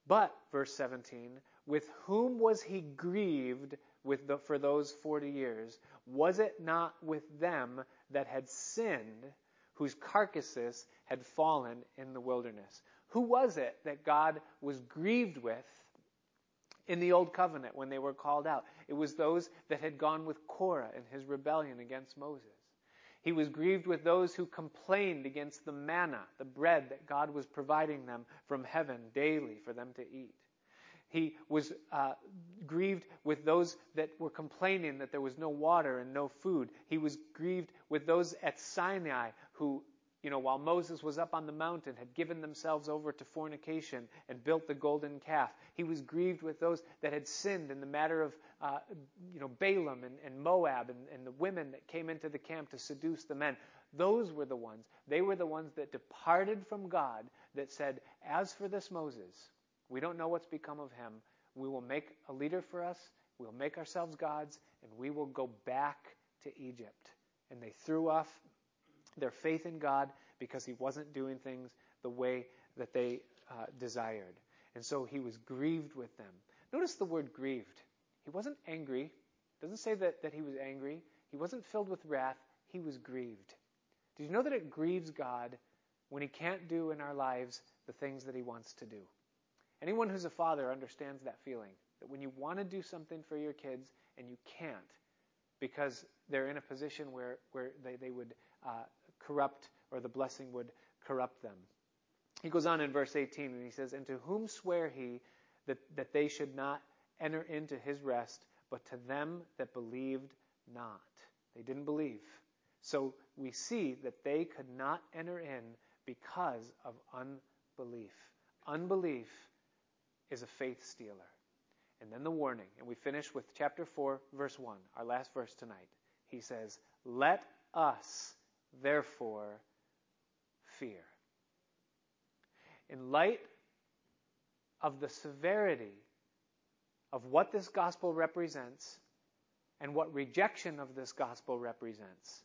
But, verse 17, with whom was he grieved with the, for those 40 years? Was it not with them that had sinned, whose carcasses had fallen in the wilderness? Who was it that God was grieved with in the Old Covenant when they were called out? It was those that had gone with Korah in his rebellion against Moses. He was grieved with those who complained against the manna, the bread that God was providing them from heaven daily for them to eat. He was uh, grieved with those that were complaining that there was no water and no food. He was grieved with those at Sinai who, you know, while Moses was up on the mountain, had given themselves over to fornication and built the golden calf. He was grieved with those that had sinned in the matter of, uh, you know, Balaam and, and Moab and, and the women that came into the camp to seduce the men. Those were the ones. They were the ones that departed from God that said, As for this Moses, we don't know what's become of him. We will make a leader for us. We'll make ourselves gods, and we will go back to Egypt. And they threw off their faith in God because he wasn't doing things the way that they uh, desired. And so he was grieved with them. Notice the word grieved. He wasn't angry. It doesn't say that, that he was angry. He wasn't filled with wrath. He was grieved. Did you know that it grieves God when he can't do in our lives the things that he wants to do? Anyone who's a father understands that feeling that when you want to do something for your kids and you can't because they're in a position where, where they, they would uh, corrupt or the blessing would corrupt them. He goes on in verse 18 and he says, And to whom swear he that, that they should not enter into his rest, but to them that believed not? They didn't believe. So we see that they could not enter in because of unbelief. Unbelief is a faith stealer. And then the warning, and we finish with chapter 4, verse 1, our last verse tonight. He says, Let us therefore fear. In light of the severity of what this gospel represents and what rejection of this gospel represents,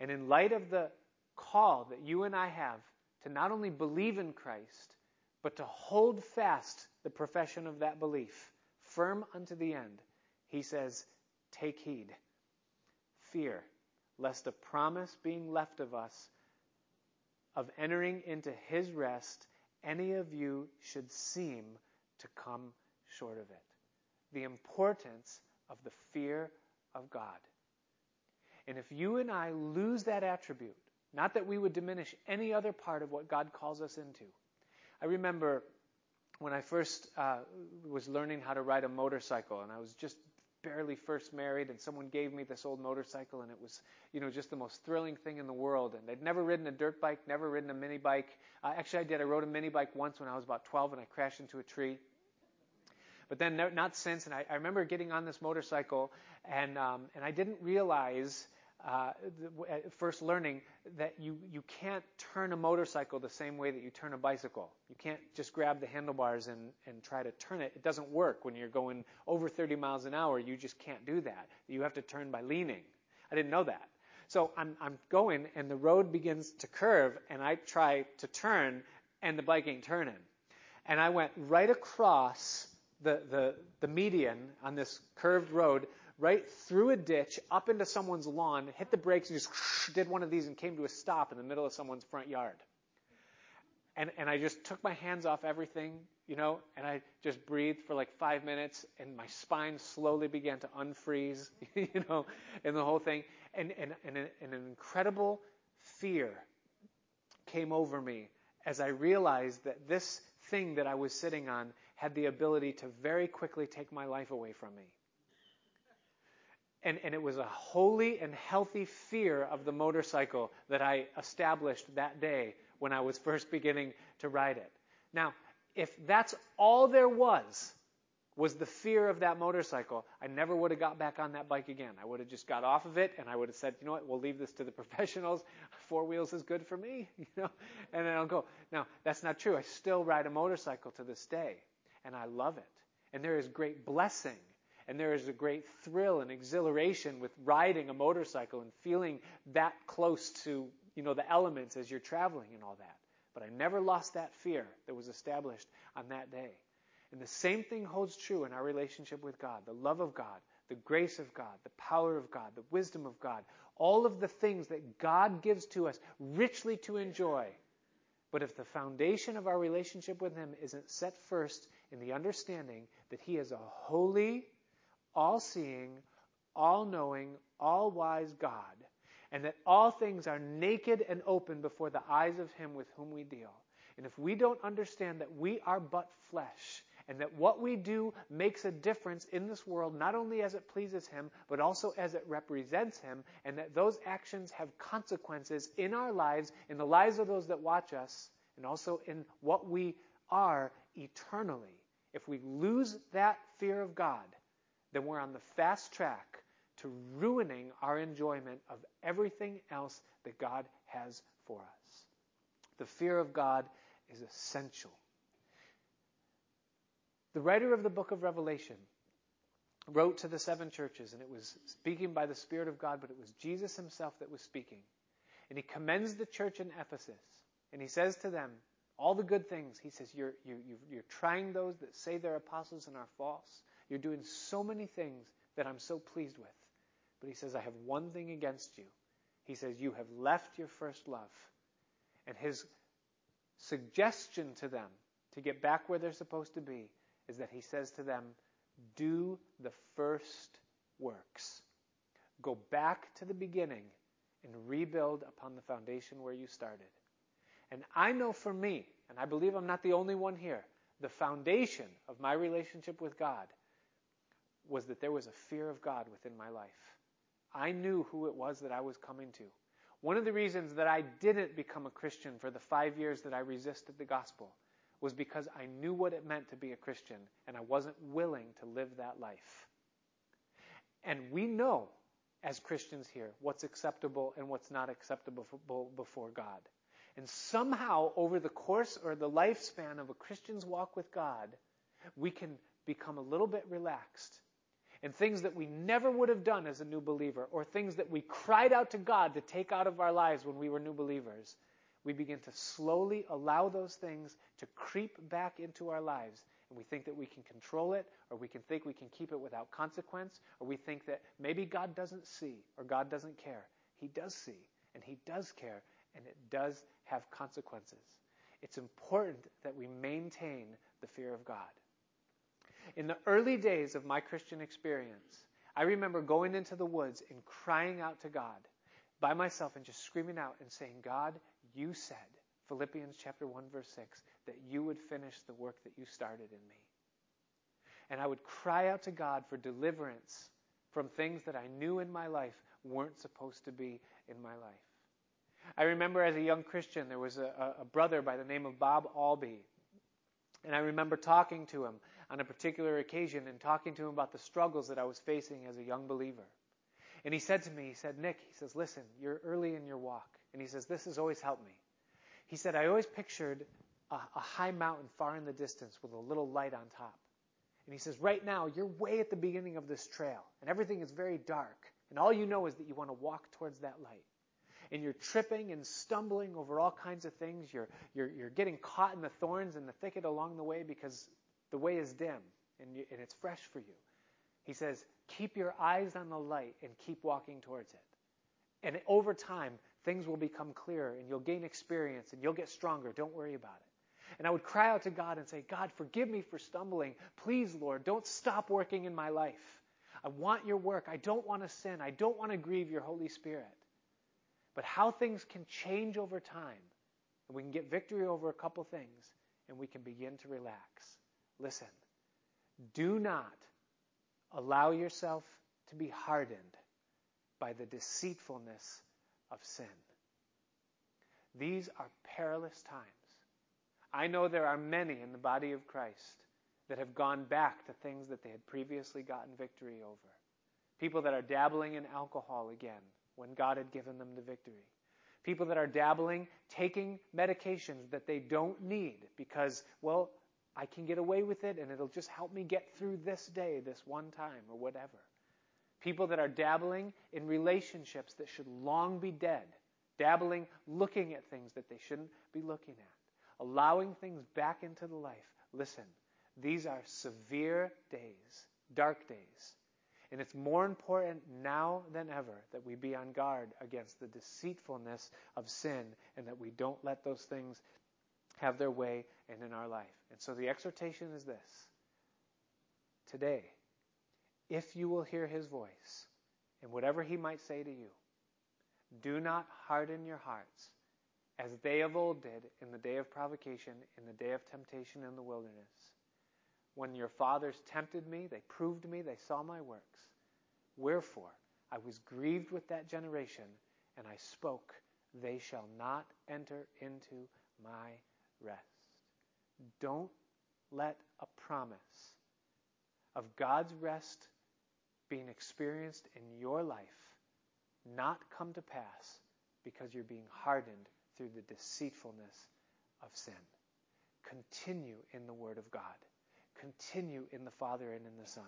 and in light of the call that you and I have to not only believe in Christ, but to hold fast the profession of that belief, firm unto the end, he says, Take heed, fear, lest a promise being left of us of entering into his rest, any of you should seem to come short of it. The importance of the fear of God. And if you and I lose that attribute, not that we would diminish any other part of what God calls us into, I remember when I first uh, was learning how to ride a motorcycle, and I was just barely first married, and someone gave me this old motorcycle, and it was, you know, just the most thrilling thing in the world. And I'd never ridden a dirt bike, never ridden a mini bike. Uh, actually, I did. I rode a mini bike once when I was about 12, and I crashed into a tree. But then, no, not since. And I, I remember getting on this motorcycle, and um, and I didn't realize uh, first learning that you, you can't turn a motorcycle the same way that you turn a bicycle. You can't just grab the handlebars and, and try to turn it. It doesn't work when you're going over 30 miles an hour. You just can't do that. You have to turn by leaning. I didn't know that. So I'm, I'm going and the road begins to curve and I try to turn and the bike ain't turning. And I went right across the, the, the median on this curved road right through a ditch, up into someone's lawn, hit the brakes, and just did one of these and came to a stop in the middle of someone's front yard. And, and I just took my hands off everything, you know, and I just breathed for like five minutes, and my spine slowly began to unfreeze, you know, and the whole thing. And, and, and, and an incredible fear came over me as I realized that this thing that I was sitting on had the ability to very quickly take my life away from me And, and it was a holy and healthy fear of the motorcycle that I established that day when I was first beginning to ride it. Now, if that's all there was, was the fear of that motorcycle, I never would have got back on that bike again. I would have just got off of it and I would have said, you know what, we'll leave this to the professionals. Four wheels is good for me, you know, and then I'll go. Now, that's not true. I still ride a motorcycle to this day and I love it. And there is great blessing and there is a great thrill and exhilaration with riding a motorcycle and feeling that close to, you know, the elements as you're traveling and all that. But I never lost that fear that was established on that day. And the same thing holds true in our relationship with God the love of God, the grace of God, the power of God, the wisdom of God, all of the things that God gives to us richly to enjoy. But if the foundation of our relationship with Him isn't set first in the understanding that He is a holy, all seeing, all knowing, all wise God, and that all things are naked and open before the eyes of Him with whom we deal. And if we don't understand that we are but flesh, and that what we do makes a difference in this world, not only as it pleases Him, but also as it represents Him, and that those actions have consequences in our lives, in the lives of those that watch us, and also in what we are eternally. If we lose that fear of God, then we're on the fast track to ruining our enjoyment of everything else that God has for us. The fear of God is essential. The writer of the book of Revelation wrote to the seven churches, and it was speaking by the Spirit of God, but it was Jesus himself that was speaking. And he commends the church in Ephesus, and he says to them, all the good things. He says, you're, you, you're trying those that say they're apostles and are false. You're doing so many things that I'm so pleased with. But he says, I have one thing against you. He says, You have left your first love. And his suggestion to them to get back where they're supposed to be is that he says to them, Do the first works. Go back to the beginning and rebuild upon the foundation where you started. And I know for me, and I believe I'm not the only one here, the foundation of my relationship with God was that there was a fear of God within my life. I knew who it was that I was coming to. One of the reasons that I didn't become a Christian for the five years that I resisted the gospel was because I knew what it meant to be a Christian and I wasn't willing to live that life. And we know as Christians here what's acceptable and what's not acceptable before God. And somehow, over the course or the lifespan of a Christian's walk with God, we can become a little bit relaxed and things that we never would have done as a new believer, or things that we cried out to God to take out of our lives when we were new believers, we begin to slowly allow those things to creep back into our lives. And we think that we can control it, or we can think we can keep it without consequence, or we think that maybe God doesn't see, or God doesn't care. He does see, and He does care, and it does have consequences. It's important that we maintain the fear of God. In the early days of my Christian experience, I remember going into the woods and crying out to God by myself and just screaming out and saying, God, you said, Philippians chapter 1 verse 6, that you would finish the work that you started in me. And I would cry out to God for deliverance from things that I knew in my life weren't supposed to be in my life. I remember as a young Christian, there was a, a brother by the name of Bob Albee. And I remember talking to him on a particular occasion and talking to him about the struggles that I was facing as a young believer. And he said to me, he said, Nick, he says, listen, you're early in your walk. And he says, this has always helped me. He said, I always pictured a, a high mountain far in the distance with a little light on top. And he says, right now, you're way at the beginning of this trail, and everything is very dark. And all you know is that you want to walk towards that light. And you're tripping and stumbling over all kinds of things. You're, you're, you're getting caught in the thorns and the thicket along the way because the way is dim and, you, and it's fresh for you. He says, keep your eyes on the light and keep walking towards it. And over time, things will become clearer and you'll gain experience and you'll get stronger. Don't worry about it. And I would cry out to God and say, God, forgive me for stumbling. Please, Lord, don't stop working in my life. I want your work. I don't want to sin. I don't want to grieve your Holy Spirit. But how things can change over time, and we can get victory over a couple things, and we can begin to relax. Listen, do not allow yourself to be hardened by the deceitfulness of sin. These are perilous times. I know there are many in the body of Christ that have gone back to things that they had previously gotten victory over. People that are dabbling in alcohol again when God had given them the victory. People that are dabbling, taking medications that they don't need because, well, I can get away with it and it'll just help me get through this day, this one time, or whatever. People that are dabbling in relationships that should long be dead, dabbling, looking at things that they shouldn't be looking at, allowing things back into the life. Listen, these are severe days, dark days. And it's more important now than ever that we be on guard against the deceitfulness of sin and that we don't let those things have their way and in our life. And so the exhortation is this today, if you will hear his voice and whatever he might say to you, do not harden your hearts as they of old did in the day of provocation, in the day of temptation in the wilderness. When your fathers tempted me, they proved me, they saw my works. Wherefore, I was grieved with that generation, and I spoke, They shall not enter into my rest. Don't let a promise of God's rest being experienced in your life not come to pass because you're being hardened through the deceitfulness of sin. Continue in the Word of God. Continue in the Father and in the Son.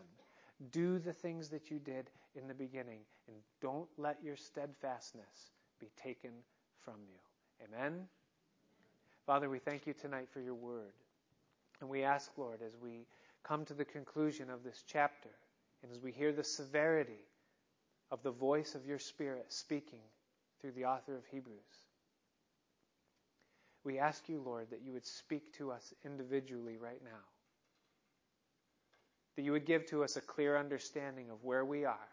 Do the things that you did in the beginning, and don't let your steadfastness be taken from you. Amen. Father, we thank you tonight for your word. And we ask, Lord, as we come to the conclusion of this chapter, and as we hear the severity of the voice of your Spirit speaking through the author of Hebrews, we ask you, Lord, that you would speak to us individually right now. That you would give to us a clear understanding of where we are.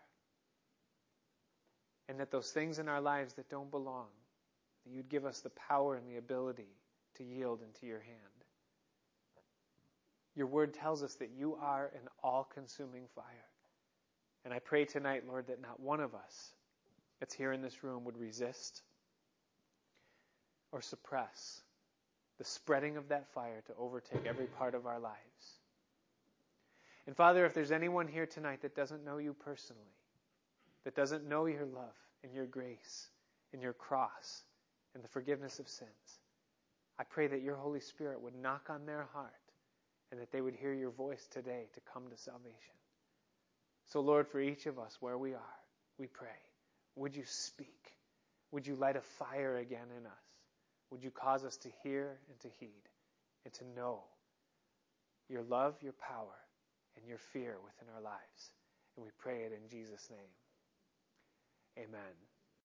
And that those things in our lives that don't belong, that you'd give us the power and the ability to yield into your hand. Your word tells us that you are an all consuming fire. And I pray tonight, Lord, that not one of us that's here in this room would resist or suppress the spreading of that fire to overtake every part of our lives. And Father, if there's anyone here tonight that doesn't know you personally, that doesn't know your love and your grace and your cross and the forgiveness of sins, I pray that your Holy Spirit would knock on their heart and that they would hear your voice today to come to salvation. So, Lord, for each of us where we are, we pray, would you speak? Would you light a fire again in us? Would you cause us to hear and to heed and to know your love, your power, and your fear within our lives? And we pray it in Jesus' name. Amen.